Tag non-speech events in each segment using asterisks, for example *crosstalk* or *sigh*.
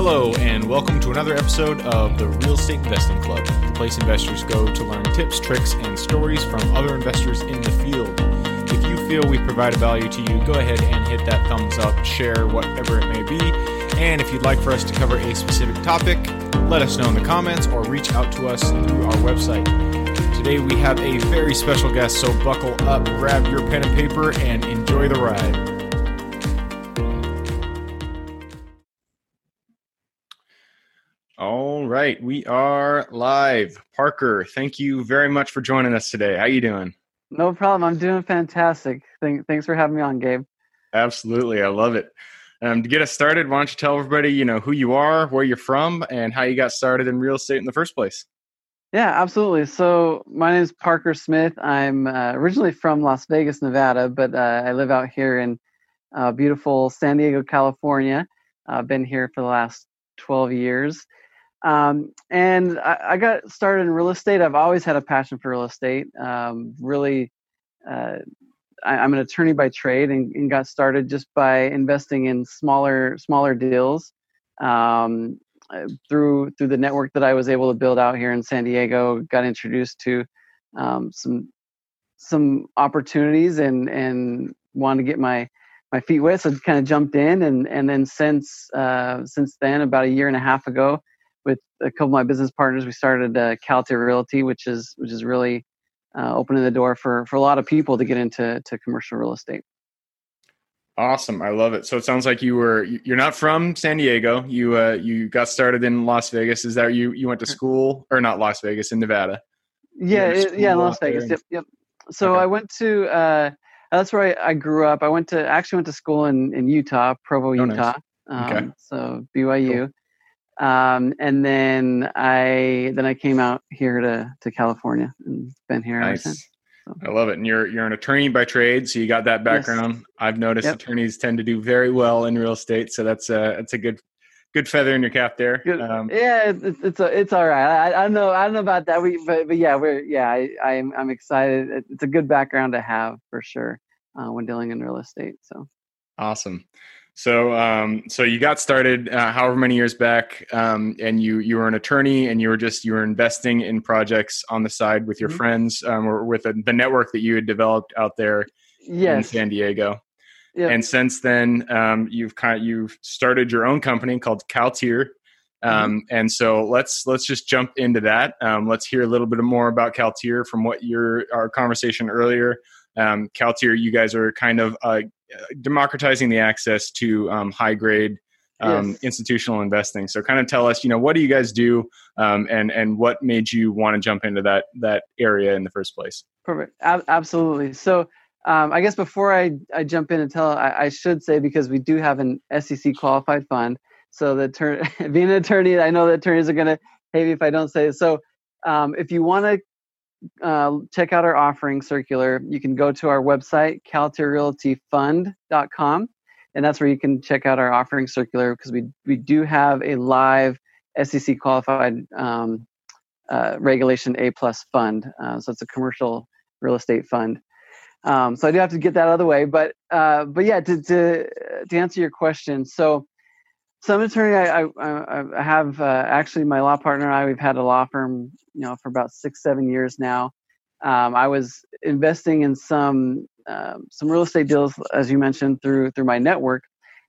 Hello, and welcome to another episode of the Real Estate Investing Club, the place investors go to learn tips, tricks, and stories from other investors in the field. If you feel we provide value to you, go ahead and hit that thumbs up, share whatever it may be. And if you'd like for us to cover a specific topic, let us know in the comments or reach out to us through our website. Today we have a very special guest, so buckle up, grab your pen and paper, and enjoy the ride. Right, we are live. Parker, thank you very much for joining us today. How you doing? No problem. I'm doing fantastic. Thank, thanks for having me on, Gabe. Absolutely, I love it. Um, to get us started, why don't you tell everybody, you know, who you are, where you're from, and how you got started in real estate in the first place? Yeah, absolutely. So my name is Parker Smith. I'm uh, originally from Las Vegas, Nevada, but uh, I live out here in uh, beautiful San Diego, California. I've been here for the last 12 years. Um, and I, I, got started in real estate. I've always had a passion for real estate. Um, really, uh, I, am an attorney by trade, and, and, got started just by investing in smaller smaller deals um, through through the network that I was able to build out here in San Diego. Got introduced to um, some some opportunities and and wanted to get my my feet wet, so kind of jumped in, and and then since uh, since then, about a year and a half ago with a couple of my business partners, we started uh, Caltier Realty, which is which is really uh, opening the door for for a lot of people to get into to commercial real estate. Awesome, I love it. So it sounds like you were you're not from San Diego. You uh, you got started in Las Vegas. Is that you you went to school or not Las Vegas in Nevada? Yeah, it, yeah, Las Vegas. Yep, yep. So okay. I went to uh, that's where I, I, grew up. I went to actually went to school in in Utah, Provo, Utah. Oh, nice. um, okay. So BYU. Cool um, and then I then I came out here to to California and been here nice. ever since. So. I love it. And you're you're an attorney by trade, so you got that background. Yes. I've noticed yep. attorneys tend to do very well in real estate, so that's a that's a good good feather in your cap there. Um, yeah, it's it's, a, it's all right. I, I know I don't know about that, we, but but yeah, we're yeah, I, I'm I'm excited. It's a good background to have for sure uh, when dealing in real estate. So awesome. So, um, so you got started uh, however many years back, um, and you you were an attorney, and you were just you were investing in projects on the side with your mm-hmm. friends, um, or with a, the network that you had developed out there yes. in San Diego. Yep. And since then, um, you've kind of you've started your own company called Caltier. Mm-hmm. Um, and so let's let's just jump into that. Um, let's hear a little bit more about Caltier from what your our conversation earlier. Um, Caltier, you guys are kind of uh, democratizing the access to um, high grade um, yes. institutional investing. So, kind of tell us, you know, what do you guys do, um, and and what made you want to jump into that that area in the first place? Perfect, A- absolutely. So, um, I guess before I, I jump in and tell, I, I, should say because we do have an SEC qualified fund. So, the ter- *laughs* being an attorney, I know the attorneys are going to hate me if I don't say it. So, um, if you want to uh, check out our offering circular, you can go to our website, caltierrealtyfund.com, and that's where you can check out our offering circular because we, we do have a live SEC qualified um, uh, regulation A plus fund. Uh, so it's a commercial real estate fund. Um, so I do have to get that out of the way, but uh, but yeah, to, to to answer your question, so so I'm attorney. I, I, I have uh, actually my law partner and I. We've had a law firm, you know, for about six, seven years now. Um, I was investing in some um, some real estate deals, as you mentioned, through through my network,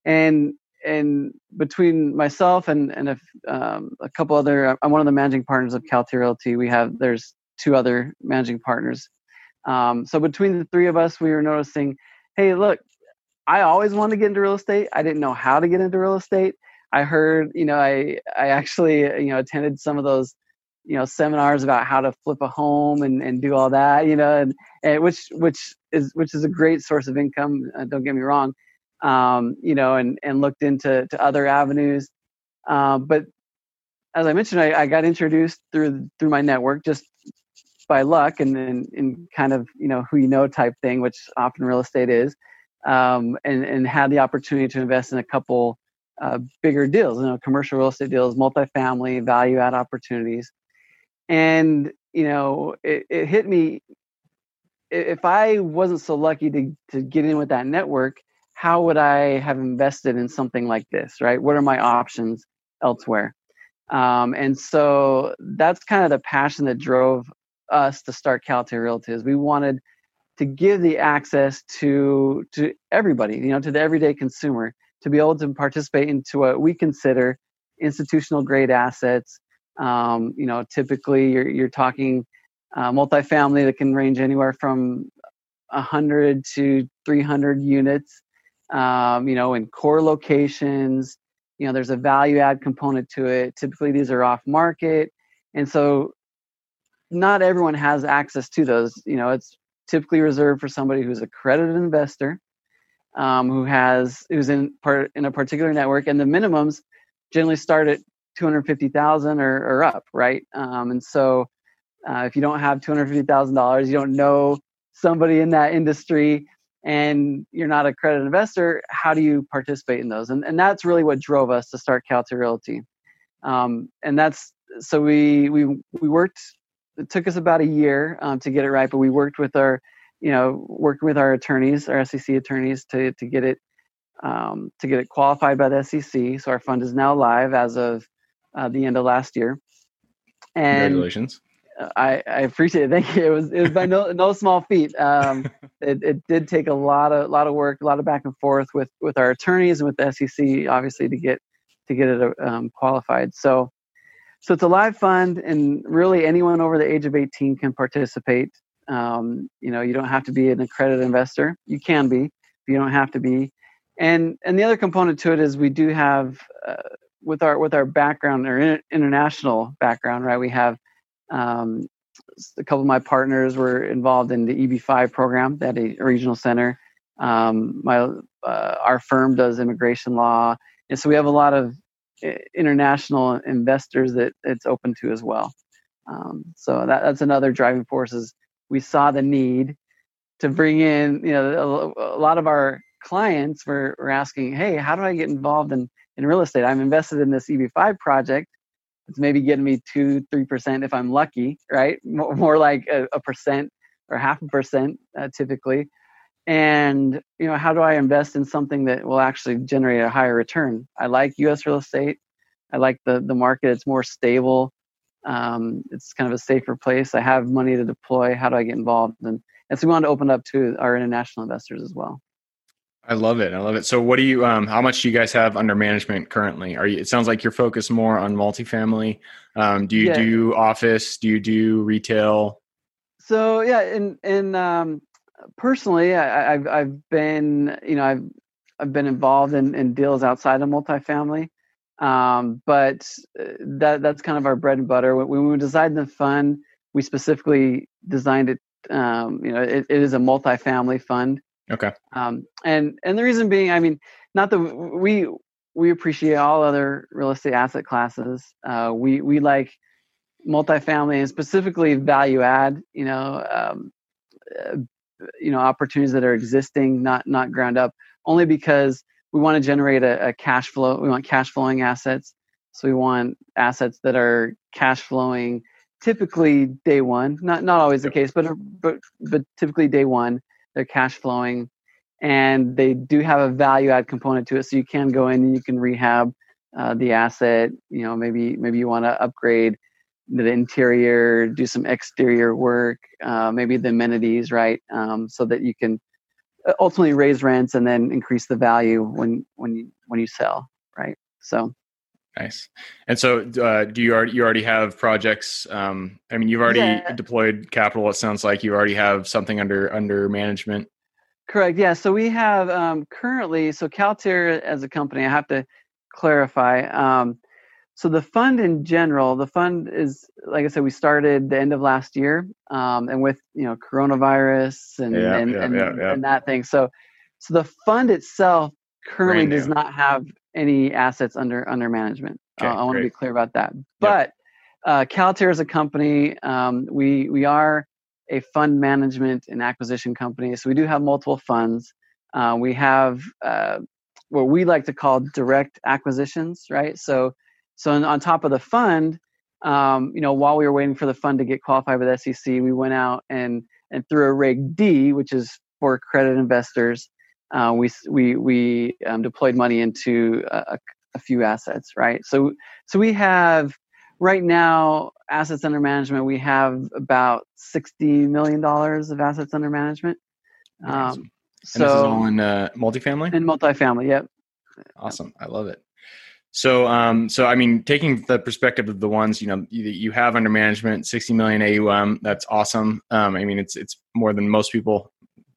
and and between myself and and a, um, a couple other, I'm one of the managing partners of Caltier Realty. We have there's two other managing partners. Um, so between the three of us, we were noticing, hey, look, I always wanted to get into real estate. I didn't know how to get into real estate. I heard, you know, I I actually, you know, attended some of those, you know, seminars about how to flip a home and, and do all that, you know, and, and which which is which is a great source of income. Uh, don't get me wrong, um, you know, and and looked into to other avenues, uh, but as I mentioned, I, I got introduced through through my network just by luck and, and and kind of you know who you know type thing, which often real estate is um, and and had the opportunity to invest in a couple uh, bigger deals, you know, commercial real estate deals, multifamily, value add opportunities, and you know, it, it hit me. If I wasn't so lucky to to get in with that network, how would I have invested in something like this, right? What are my options? elsewhere. Um, and so that's kind of the passion that drove us to start Caltier Realty. Is we wanted to give the access to to everybody, you know, to the everyday consumer, to be able to participate into what we consider institutional grade assets. Um, you know, typically you're you're talking uh, multifamily that can range anywhere from 100 to 300 units. Um, you know, in core locations. You know, there's a value add component to it. Typically, these are off market, and so not everyone has access to those. You know, it's typically reserved for somebody who's a accredited investor, um, who has who's in part in a particular network, and the minimums generally start at two hundred fifty thousand or, or up, right? Um, and so, uh, if you don't have two hundred fifty thousand dollars, you don't know somebody in that industry, and you're not accredited investor, how do you participate in those? And and that's really what drove us to start Caltier Realty. Um, and that's so we we we worked it took us about a year um, to get it right, but we worked with our, you know, working with our attorneys, our SEC attorneys, to to get it um, to get it qualified by the SEC. So our fund is now live as of uh, the end of last year. And Congratulations. I, I appreciate it. Thank you. It was it was by no no small feat. Um, it, it did take a lot of lot of work, a lot of back and forth with with our attorneys and with the SEC, obviously, to get to get it um, qualified. So so it's a live fund, and really anyone over the age of 18 can participate. Um, you know, you don't have to be an accredited investor. You can be, you don't have to be. And and the other component to it is we do have uh, with our with our background or in, international background, right? We have um, a couple of my partners were involved in the EB5 program at a regional center. Um, my uh, our firm does immigration law, and so we have a lot of international investors that it's open to as well. Um, so that, that's another driving force is we saw the need to bring in, you know, a, a lot of our clients were, were asking, hey, how do I get involved in, in real estate? I'm invested in this EB5 project. It's maybe getting me two, three percent if I'm lucky, right? More, more like a, a, percent or half a percent uh, typically and you know how do i invest in something that will actually generate a higher return? I like us real estate. I like the the market. It's more stable. Um, it's kind of a safer place. I have money to deploy. How do i get involved? And, and so we want to open up to our international investors as well. I love it. I love it. So what do you um, how much do you guys have under management currently? Are you it sounds like you're focused more on multifamily. Um, do you yeah. do office? Do you do retail? So yeah in in um, personally, I, have I've been you know I've I've been involved in, in deals outside of multifamily, um, but uh, that that's kind of our bread and butter. When, when we designed the fund, we specifically designed it. Um, you know, it, it is a multifamily fund. Okay. Um, and and the reason being, I mean, not that we we appreciate all other real estate asset classes. Uh, we we like multifamily and specifically value add. You know, um, uh, you know opportunities that are existing not not ground up only because we want to generate a, a, cash flow we want cash flowing assets. So we want assets that are cash flowing typically day one not not always the case but but but typically day one they're cash flowing and they do have a value add component to it. So you can go in and you can rehab uh, the asset you know maybe maybe you want to upgrade the interior, do some exterior work, uh, maybe the amenities, right? Um, so that you can uh, ultimately raise rents and then increase the value when when you when you sell, right? So. Nice. And so, uh, do you already you already have projects? Um, I mean, you've already yeah. deployed capital. It sounds like you already have something under under management. Correct. Yeah. So we have um, currently. So Caltier as a company, I have to clarify. Um, so the fund in general the fund is like i said we started the end of last year um, and with you know coronavirus and yeah, and, yeah, and, yeah, and, that thing. So so the fund itself currently does not have any assets under under management. Okay, uh, i want to be clear about that. But uh, caltier is a company um, we we are a fund management and acquisition company so we do have multiple funds. Uh, we have uh, what we like to call direct acquisitions right? So so on, on top of the fund, um, you know, while we were waiting for the fund to get qualified with SEC, we went out and and through a Reg D, which is for credit investors, uh, we we we um, deployed money into a, a few assets, right? So so we have right now assets under management. We have about sixty million dollars of assets under management. Um, so this is all in uh, multifamily. In multifamily, yep. Awesome, I love it. So, um, so I mean, taking the perspective of the ones you know you, you have under management, sixty million AUM, that's awesome. Um, I mean, it's it's more than most people,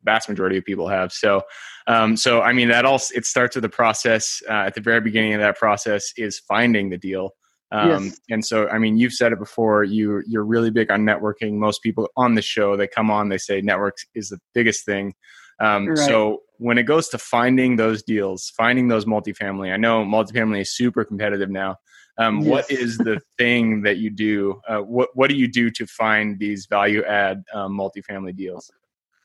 vast majority of people have. So, um, so I mean, that all it starts with the process. Uh, at the very beginning of that process is finding the deal. Um, yes. And so, I mean, you've said it before. You you're really big on networking. Most people on the show, they come on, they say networks is the biggest thing. Um, right. So when it goes to finding those deals, finding those multifamily, I know multifamily is super competitive now. Um, yes. What is the *laughs* thing that you do? Uh, what What do you do to find these value add um, multifamily deals?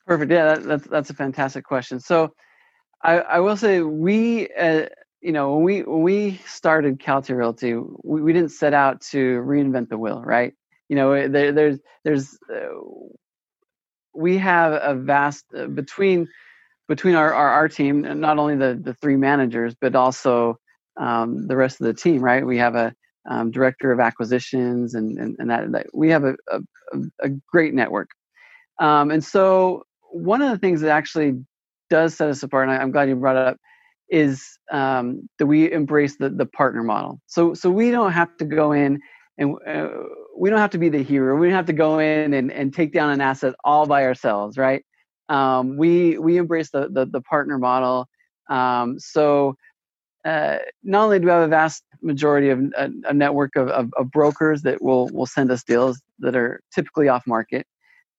Perfect. Yeah, that, that's that's a fantastic question. So, I, I will say we, uh, you know, when we when we started Caltier Realty, we, we didn't set out to reinvent the wheel, right? You know, there, there's there's uh, we have a vast uh, between between our, our, our team, not only the, the three managers, but also um, the rest of the team, right? We have a um, director of acquisitions and, and, and that, that, we have a, a, a great network. Um, and so one of the things that actually does set us apart, and I, am glad you brought it up, is um, that we embrace the, the partner model. So, so we don't have to go in and uh, we don't have to be the hero. We don't have to go in and, and take down an asset all by ourselves, right? Um, we we embrace the the, the partner model. Um, so uh, not only do we have a vast majority of a, a network of, of, of, brokers that will will send us deals that are typically off market,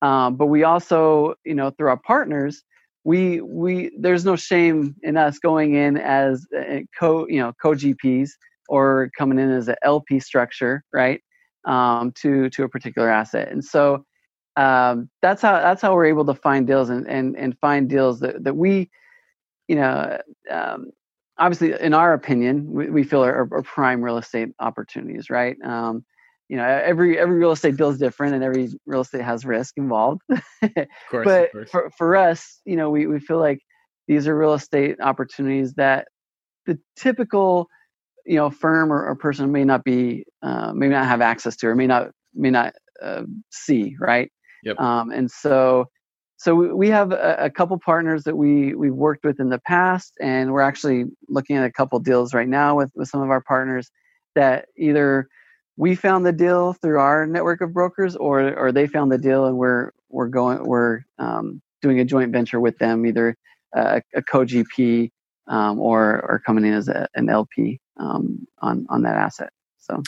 um, but we also you know through our partners we we there's no shame in us going in as co you know co GPs or coming in as an LP structure right um, to to a particular asset and so um, that's how that's how we're able to find deals and and, and find deals that, that we you know um, obviously in our opinion we, we feel are, are, prime real estate opportunities right? Um, you know every every real estate deal is different and every real estate has risk involved. Of *laughs* course, but for, for us you know we, we feel like these are real estate opportunities that the typical you know firm or, or person may not be uh, may not have access to or may not may not uh, see right Yep. Um, and so, so we have a, a, couple partners that we we've worked with in the past, and we're actually looking at a couple deals right now with with some of our partners that either we found the deal through our network of brokers, or or they found the deal and we're we're going we're um, doing a joint venture with them, either a, a co GP um, or or coming in as a, an LP um, on on that asset. So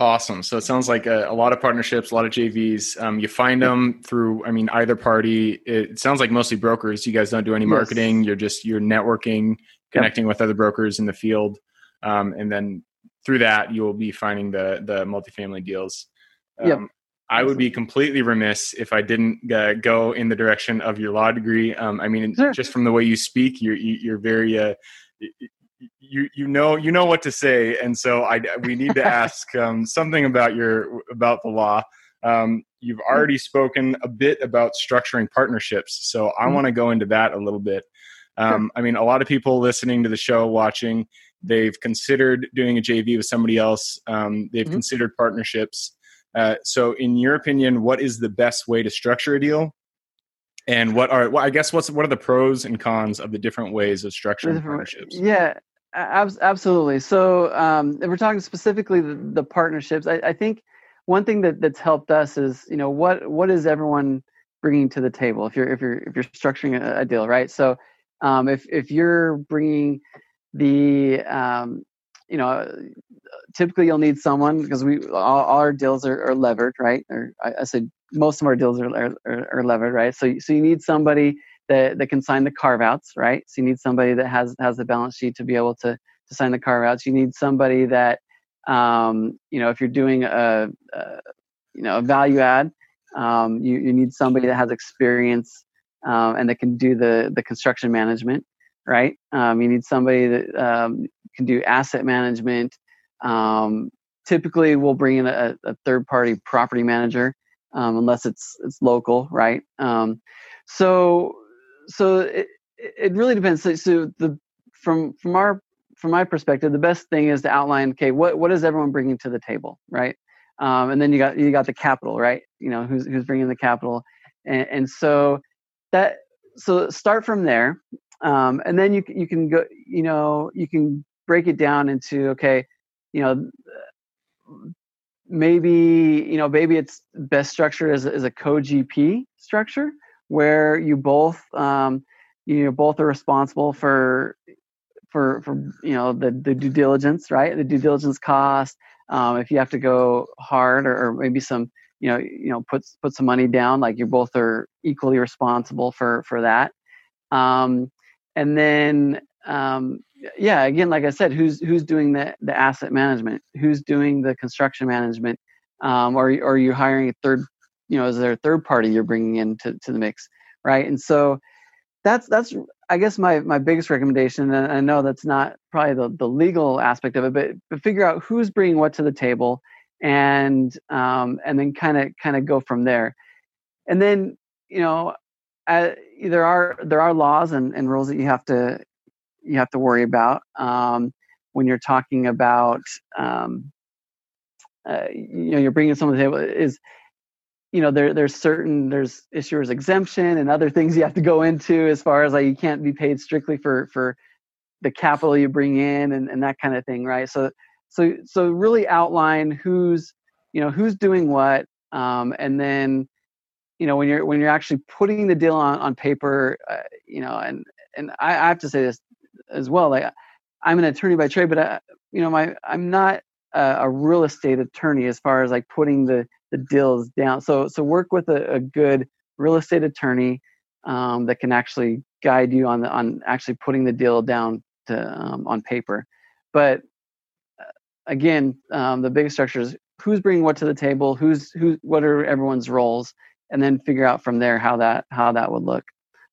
Awesome. So it sounds like a, a, lot of partnerships, a lot of JVs. Um, you find them through, I mean, either party. It sounds like mostly brokers. You guys don't do any marketing. Yes. You're just you're networking, connecting yep. with other brokers in the field, um, and then through that you will be finding the the multifamily deals. Um, yep. I would be completely remiss if I didn't uh, go in the direction of your law degree. Um, I mean, sure. just from the way you speak, you're you're very uh, you you know you know what to say, and so I we need to *laughs* ask um, something about your about the law. Um, you've mm-hmm. already spoken a bit about structuring partnerships, so I mm-hmm. want to go into that a little bit. Um. I mean, a lot of people listening to the show, watching, they've considered doing a JV with somebody else. Um, they've mm-hmm. considered partnerships. Uh, so, in your opinion, what is the best way to structure a deal? And what are well, I guess what's what are the pros and cons of the different ways of structuring partnerships? Yeah, absolutely. So, um, if we're talking specifically the, the partnerships, I, I, think one thing that, that's helped us is you know what what is everyone bringing to the table if you're if you're if you're structuring a, a deal, right? So, um, if if you're bringing the um, you know typically you'll need someone because we all, all our deals are, are, levered, right? Or I, I said most of our deals are, are, are levered, right? So so you need somebody that, that can sign the carve outs, right? So you need somebody that has has the balance sheet to be able to to sign the carve outs. You need somebody that um, you know if you're doing a, a you know a value add, um, you you need somebody that has experience um, and that can do the the construction management, right? Um, you need somebody that um, can do asset management. Um, typically, we'll bring in a, a third party property manager unless it's it's local, right? so so it, it really depends. So, so, the from from our from my perspective, the best thing is to outline, okay, what what is everyone bringing to the table, right? Um, and then you got you got the capital, right? You know, who's who's bringing the capital, and, and so that so start from there, um, and then you you can go, you know, you can break it down into okay, you know, maybe you know maybe it's best structured as, as a co-GP structure where you both um, you know both are responsible for for for you know the, the due diligence right? The due diligence cost um, if you have to go hard or, or, maybe some you know you know put put some money down like you both are equally responsible for for that. Um, and then um, yeah again like i said who's who's doing the the asset management? Who's doing the construction management? Um, or, or are you hiring a third you know is there a third party you're bringing into to the mix right? And so that's that's I guess my my biggest recommendation, and I know that's not probably the, the legal aspect of it, but, but figure out who's bringing what to the table, and um, and then kind of kind of go from there, and then you know, uh, there are there are laws and, and rules that you have to you have to worry about um, when you're talking about um, uh, you know you're bringing someone to the table is you know there there's certain there's issuers exemption and other things you have to go into as far as like you can't be paid strictly for for the capital you bring in and, and that kind of thing right? So so so really outline who's you know who's doing what um, and then you know when you're when you're actually putting the deal on on paper uh, you know and and I, I have to say this as well like i'm an attorney by trade but I, you know my i'm not a, a real estate attorney as far as like putting the the deals down. So so work with a, a good real estate attorney um, that can actually guide you on the on actually putting the deal down to um, on paper. But uh, again, um, the biggest structure is who's bringing what to the table, who's who, what are everyone's roles, and then figure out from there how that how that would look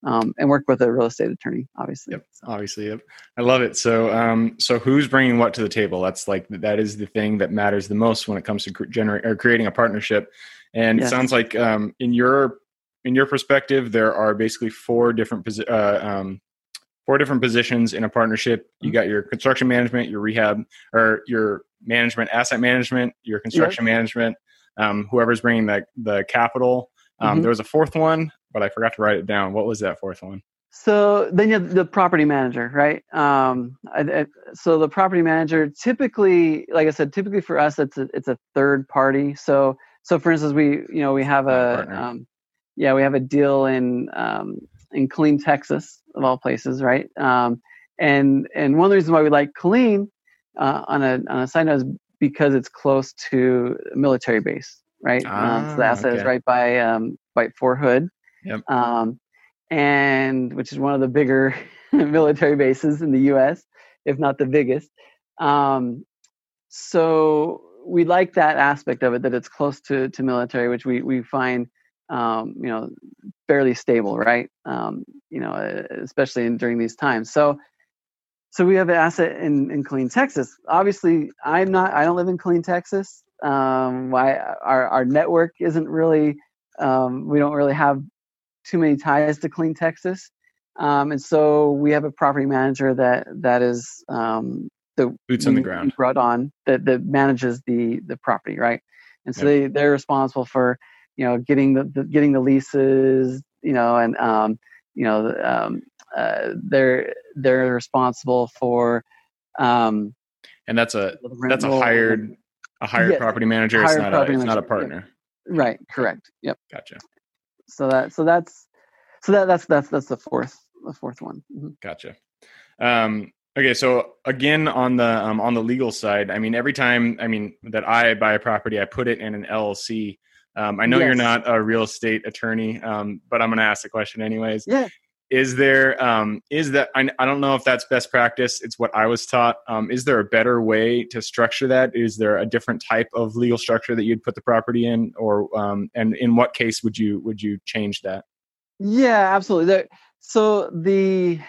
um, and work with a real estate attorney, obviously. Yep, obviously. Yep, I love it. So, um, so who's bringing what to the table? That's like that is the thing that matters the most when it comes to generate or creating a partnership. And yes. it sounds like um, in your in your perspective, there are basically four different posi- uh, um, four different positions in a partnership. You mm-hmm. got your construction management, your rehab, or your management, asset management, your construction yep. management. Um, whoever's bringing the the capital. Um, mm-hmm. There was a fourth one but I forgot to write it down. What was that fourth one? So then you have the property manager, right? Um, I, I, so the property manager typically, like I said, typically for us, it's a, it's a third party. So so for instance, we you know we have a um, yeah we have a deal in um, in Killeen, Texas, of all places, right? Um, and and one of the reasons why we like Killeen uh, on a on a side note is because it's close to a military base, right? Ah, um, so the ah, asset okay. is right by um, by Fort Hood, Yep. Um, and which is one of the bigger *laughs* military bases in the U.S., if not the biggest. Um, so we like that aspect of it that it's close to to military, which we we find um, you know fairly stable, right? Um, you know, especially in, during these times. So so we have an asset in in Killeen, Texas. Obviously, I'm not. I don't live in Killeen, Texas. Um, why our our network isn't really. Um, we don't really have too many ties to Killeen Texas. Um, and so we have a property manager that that is um, the boots on the ground brought on that, that manages the the property, right? And so yep. they they're responsible for you know getting the, the getting the leases, you know, and um, you know um, uh, they're they're responsible for um, and that's a that's a hired a hired yeah, property manager. It's not a it's manager. not a partner. Yeah. Right. Correct. Yep. Gotcha so that so that's so that that's that's that's the fourth the fourth one. Mm-hmm. Gotcha. Um, okay, so again on the um, on the legal side, I mean, every time I mean that I buy a property, I put it in an LLC. Um, I know yes. you're not a real estate attorney, um, but I'm going to ask the question anyways. Yeah is there um, is that I, I don't know if that's best practice. It's what i was taught. Um, is there a better way to structure that? Is there a different type of legal structure that you'd put the property in? Or um, and in what case would you would you change that? Yeah absolutely. So the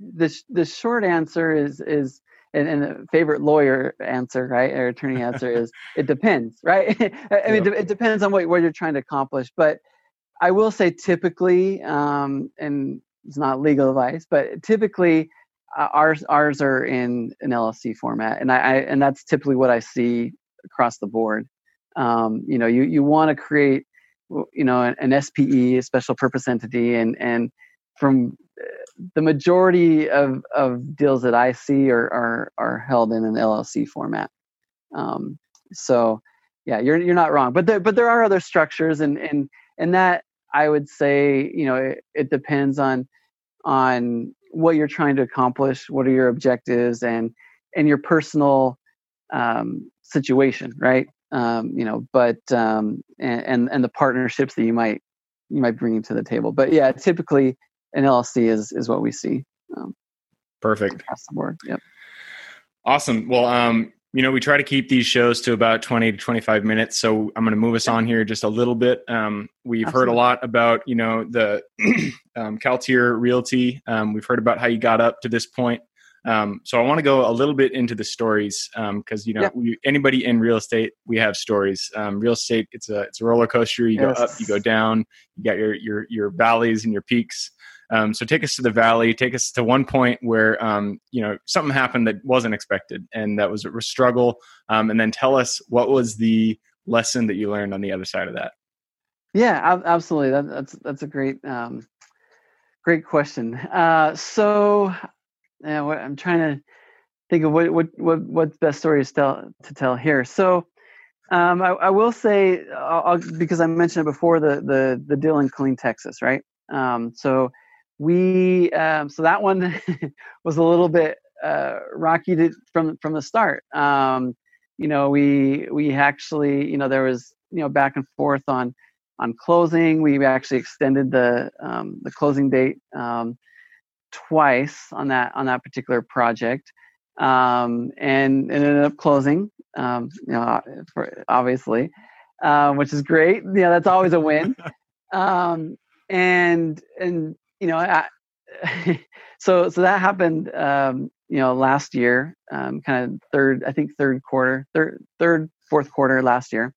the the short answer is is and, and the favorite lawyer answer right? Or attorney *laughs* answer is it depends right? *laughs* I mean yep. it depends on what, what you're trying to accomplish. But I will say typically, um, and it's not legal advice, but typically ours ours are in an LLC format, and I, I and that's typically what I see across the board. Um, you know, you you want to create you know an, an SPE, a special purpose entity, and and from uh, the majority of, of deals that I see are, are, are held in an LLC format. Um, so yeah, you're, you're not wrong, but there, but there are other structures and, and, and that I would say, you know, it, it depends on, on what you're trying to accomplish, what are your objectives and, and your personal um, situation, right? Um, you know, but um, and, and and the partnerships that you might you might bring to the table. But yeah, typically an LLC is is what we see. Um, Perfect. Across the board. Yep. Awesome. Well, um, you know, we try to keep these shows to about 20 to 25 minutes. So I'm going to move us on here just a little bit. Um, we've Absolutely. heard a lot about, you know, the *clears throat* um, Caltier Realty. Um, we've heard about how you got up to this point. Um, so I want to go a little bit into the stories because um, you know yeah. we, anybody in real estate we have stories. Um, real estate it's a it's a roller coaster. You yes. go up, you go down. You got your your your valleys and your peaks. Um, so take us to the valley. Take us to one point where um, you know something happened that wasn't expected, and that was a struggle. Um, and then tell us what was the lesson that you learned on the other side of that. Yeah, absolutely. That, that's that's a great great question. Uh, so I'm trying to think of what what what best story to tell to tell here. So, um, I, I, will say I'll, because I mentioned it before the the the deal in Killeen, Texas, right? Um, so we um, so that one *laughs* was a little bit uh, rocky to, from from the start. Um, you know, we we actually you know there was you know back and forth on on closing. We actually extended the um, the closing date um, twice on that on that particular project, um, and, it ended up closing. Um, you know, for, obviously, uh, which is great. Yeah, that's always a win. *laughs* Um, and and you know, I, *laughs* so so that happened. Um, you know, last year, um, kind of third, I think third quarter, third third fourth quarter last year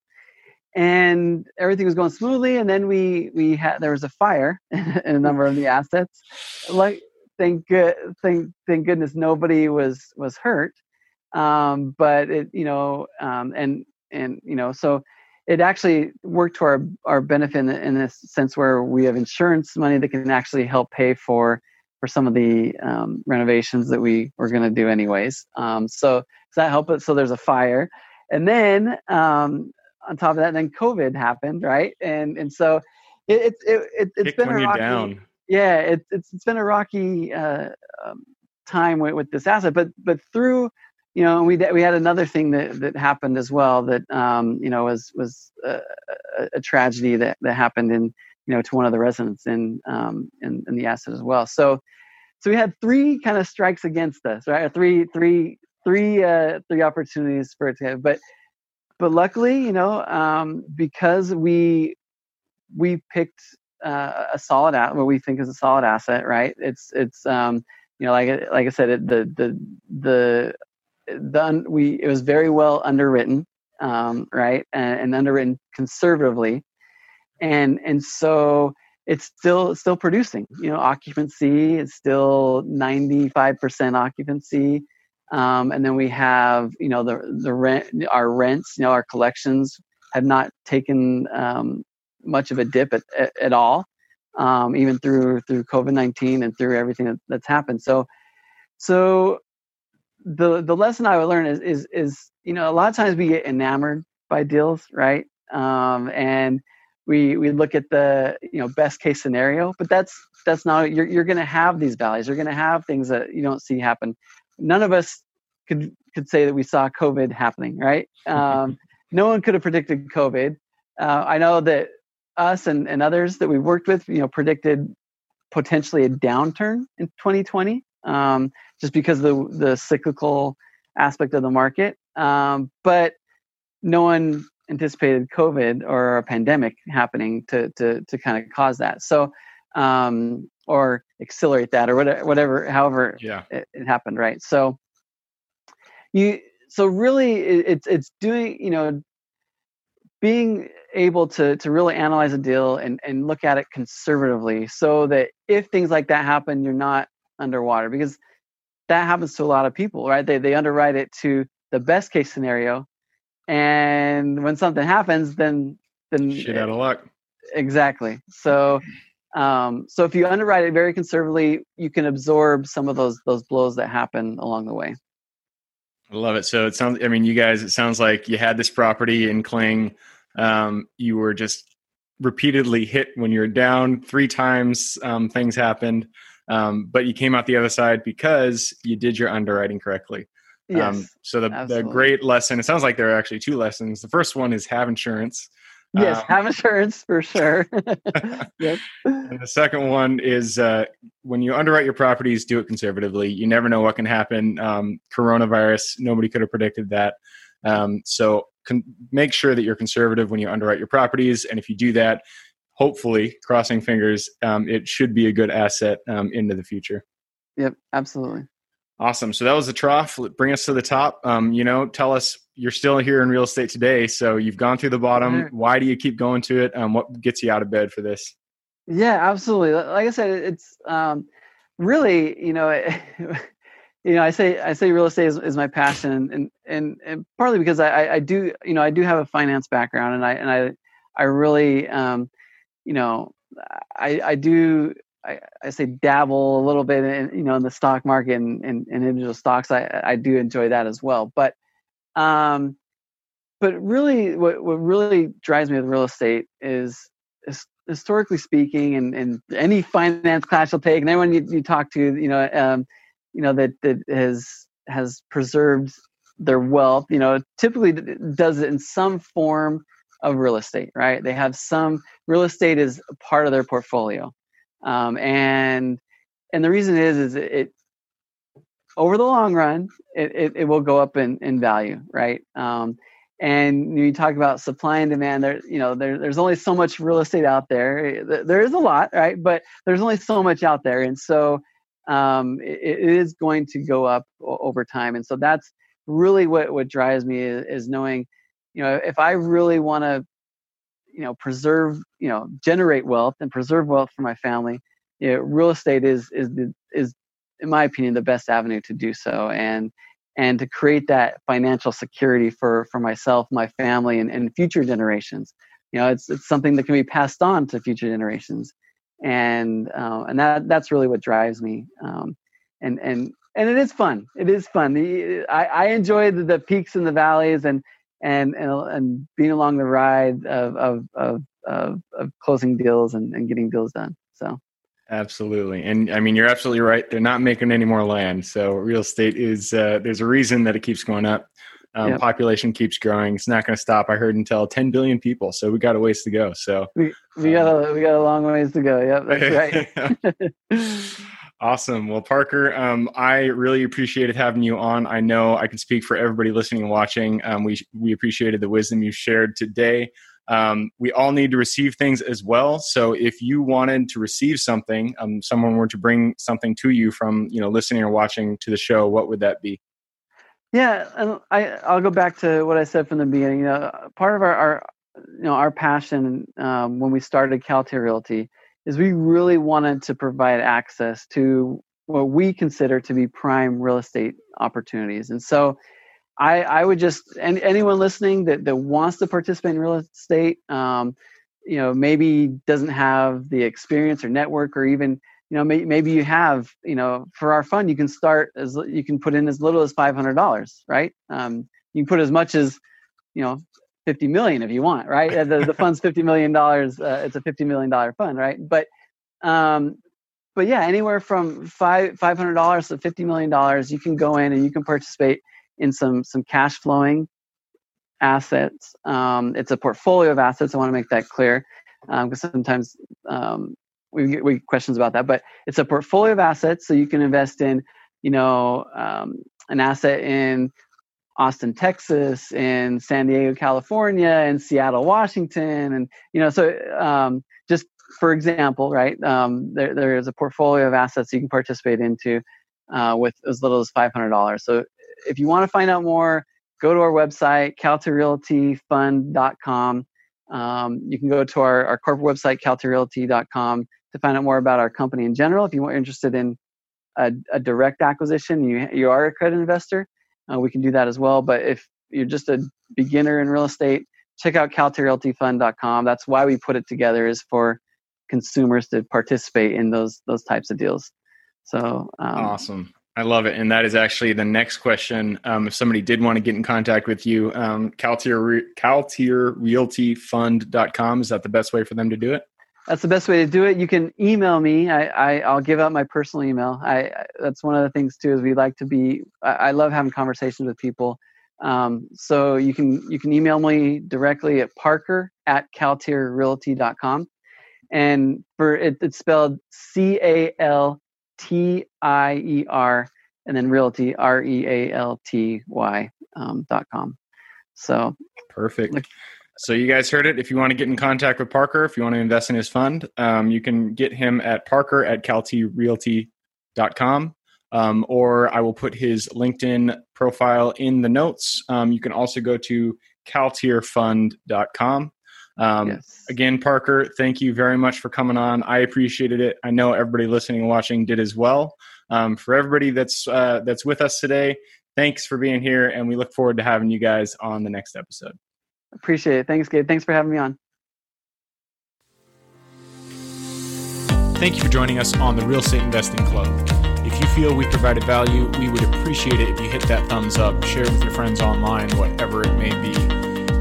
and everything was going smoothly and then we we had there was a fire *laughs* in a number of the assets like thank good thank thank goodness nobody was was hurt um, but it you know um, and and you know so it actually worked to our our benefit in, in this sense where we have insurance money that can actually help pay for for some of the um, renovations that we were going to do anyways. Um, so does that help it? So there's a fire. And then um, on top of that then covid happened right? And and so it, it, it, it has been a rocky, down. Yeah, it, it's it's been a rocky uh, um, time with, with this asset, but but through you know we we had another thing that that happened as well that um, you know was was a, a, tragedy that that happened in you know to one of the residents in um, in, in the asset as well. So so we had three kind of strikes against us, right? Three three three uh, three opportunities for it to, but but luckily, you know, um, because we we picked uh, a solid at what we think is a solid asset, right? It's it's um, you know like like I said, it, the the the the we it was very well underwritten, um, right, and, and underwritten conservatively, and and so it's still still producing. You know, occupancy is still ninety five percent occupancy. Um, and then we have you know the the rent our rents you know our collections have not taken um, much of a dip at, at, at all, um, even through through COVID nineteen and through everything that, that's happened. So, so the the lesson I would learn is is is you know a lot of times we get enamored by deals, right? Um, and we we look at the you know best case scenario, but that's that's not you're you're going to have these valleys. You're going to have things that you don't see happen. None of us could could say that we saw COVID happening, right? Um, *laughs* no one could have predicted COVID. Uh, I know that us and, and others that we worked with, you know, predicted potentially a downturn in 2020, um, just because of the, the cyclical aspect of the market. Um, but no one anticipated COVID or a pandemic happening to to to kind of cause that. So, um, or accelerate that, or whatever, whatever however yeah. it, it happened, right? So, you so really it, it's it's doing you know being able to to really analyze a deal and and look at it conservatively so that if things like that happen you're not underwater because that happens to a lot of people, right? They they underwrite it to the best case scenario, and when something happens, then then shit out of luck. Exactly. So, um, so if you underwrite it very conservatively, you can absorb some of those those blows that happen along the way. I love it. So it sounds. I mean, you guys. It sounds like you had this property in Killeen. Um, you were just repeatedly hit when you're down three times. Um, things happened, um, but you came out the other side because you did your underwriting correctly. Yes, um, so the, the great lesson. It sounds like there are actually two lessons. The first one is have insurance. Yes, um, have insurance for sure. *laughs* *laughs* yep. And the second one is uh, when you underwrite your properties, do it conservatively. You never know what can happen. Um, coronavirus, nobody could have predicted that. Um, so con- make sure that you're conservative when you underwrite your properties. And if you do that, hopefully, crossing fingers, um, it should be a good asset um, into the future. Yep, absolutely. Awesome. So that was the trough. Bring us to the top. Um, you know, tell us you're still here in real estate today. So you've gone through the bottom. Why do you keep going to it? Um, what gets you out of bed for this? Yeah, absolutely. Like I said, it's um, really, you know, *laughs* you know, I say I say real estate is, is my passion, and, and and partly because I, I do, you know, I do have a finance background, and I and I I really, um, you know, I I do I, I say dabble a little bit in you know in the stock market and, and, and individual stocks. I I do enjoy that as well, but um, but really, what what really drives me with real estate is, is historically speaking, and, and any finance class you'll take, and anyone you, you talk to, you know, um, you know that that has has preserved their wealth, you know, typically does it in some form of real estate, right? They have some real estate is part of their portfolio, um, and and the reason is is it over the long run, it, it, it will go up in, in value, right? Um, and you talk about supply and demand. There, you know, there, there's only so much real estate out there. There is a lot, right? But there's only so much out there, and so um, it, it is going to go up over time. And so that's really what what drives me is, is knowing, you know, if I really want to, you know, preserve, you know, generate wealth and preserve wealth for my family, you know, real estate is is the is in my opinion, the best avenue to do so, and and to create that financial security for for myself, my family, and, and future generations. You know, it's it's something that can be passed on to future generations, and uh, and that that's really what drives me. Um, and and and it is fun. It is fun. The, I, I enjoy the, the peaks and the valleys, and and and, and being along the ride of of of, of, of closing deals and, and getting deals done. So Absolutely. And I mean, you're absolutely right. They're not making any more land. So real estate is, uh, there's a reason that it keeps going up. Um, yep. Population keeps growing. It's not going to stop. I heard until 10 billion people. So we got a ways to go. So we, we got a, um, we got a long ways to go. Yep. That's right. *laughs* *laughs* awesome. Well, Parker, um, I really appreciated having you on. I know I can speak for everybody listening and watching. Um, we, we appreciated the wisdom you shared today. Um, we all need to receive things as well. So if you wanted to receive something, um, someone were to bring something to you from you know listening or watching to the show, what would that be? Yeah, and I I'll go back to what I said from the beginning. You know, part of our, our you know our passion um, when we started Caltier Realty is we really wanted to provide access to what we consider to be prime real estate opportunities, and so I, I would just and anyone listening that, that wants to participate in real estate, um, you know, maybe doesn't have the experience or network or even you know may, maybe you have you know for our fund you can start as you can put in as little as five hundred dollars, right? Um, you can put as much as you know 50 million if you want right uh, the, the *laughs* fund's 50 million dollars uh, it's a 50 million dollar fund right but um but yeah anywhere from five five hundred dollars to 50 million dollars you can go in and you can participate in some some cash flowing assets. Um, it's a portfolio of assets. I want to make that clear because um, sometimes um, we, get, we get questions about that. But it's a portfolio of assets, so you can invest in, you know, um, an asset in Austin, Texas, in San Diego, California, in Seattle, Washington, and you know, so um, just for example, right, um, there there is a portfolio of assets you can participate into uh, with as little as five hundred dollars. So if you want to find out more, go to our website, caltierrealtyfund.com. Um, you can go to our, our corporate website, caltierrealty.com, to find out more about our company in general. If you're interested in a, a direct acquisition, you you are accredited investor, uh, we can do that as well. But if you're just a beginner in real estate, check out CalTierRealtyFund.com. That's why we put it together is for consumers to participate in those those types of deals. So um, awesome. I love it. And that is actually the next question. Um, if somebody did want to get in contact with you, um, Caltier, CaltierRealtyFund.com, is that the best way for them to do it? That's the best way to do it. You can email me. I, I will give out my personal email. I, I, that's one of the things too is we like to be. I, I love having conversations with people. Um, so you can you can email me directly at Parker at CaltierRealty.com, and for it, it's spelled C A L T I E R, and then realty, R E A L T Y um, dot com. So perfect. Like, so you guys heard it. If you want to get in contact with Parker, if you want to invest in his fund, um, you can get him at Parker at CaltierRealty.com. Um, or I will put his LinkedIn profile in the notes. Um, you can also go to caltierfund.com. Um, yes. Again, Parker, thank you very much for coming on. I appreciated it. I know everybody listening and watching did as well. Um, for everybody that's uh, that's with us today, thanks for being here, and we look forward to having you guys on the next episode. Appreciate it. Thanks, Gabe. Thanks for having me on. Thank you for joining us on the Real Estate Investing Club. If you feel we provided value, we would appreciate it if you hit that thumbs up, share it with your friends online, whatever it may be.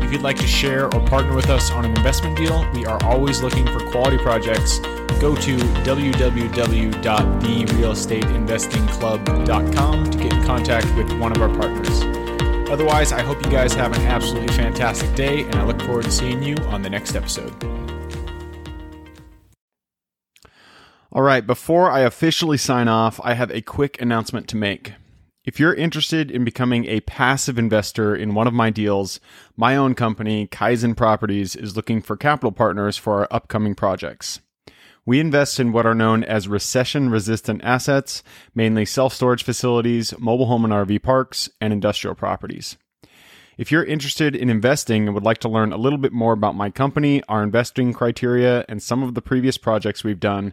If you'd like to share or partner with us on an investment deal, we are always looking for quality projects. Go to www.therealestateinvestingclub.com to get in contact with one of our partners. Otherwise, I hope you guys have an absolutely fantastic day, and I look forward to seeing you on the next episode. All right, before I officially sign off, I have a quick announcement to make. If you're interested in becoming a passive investor in one of my deals, my own company, Kaizen Properties, is looking for capital partners for our upcoming projects. We invest in what are known as recession resistant assets, mainly self storage facilities, mobile home and RV parks, and industrial properties. If you're interested in investing and would like to learn a little bit more about my company, our investing criteria, and some of the previous projects we've done,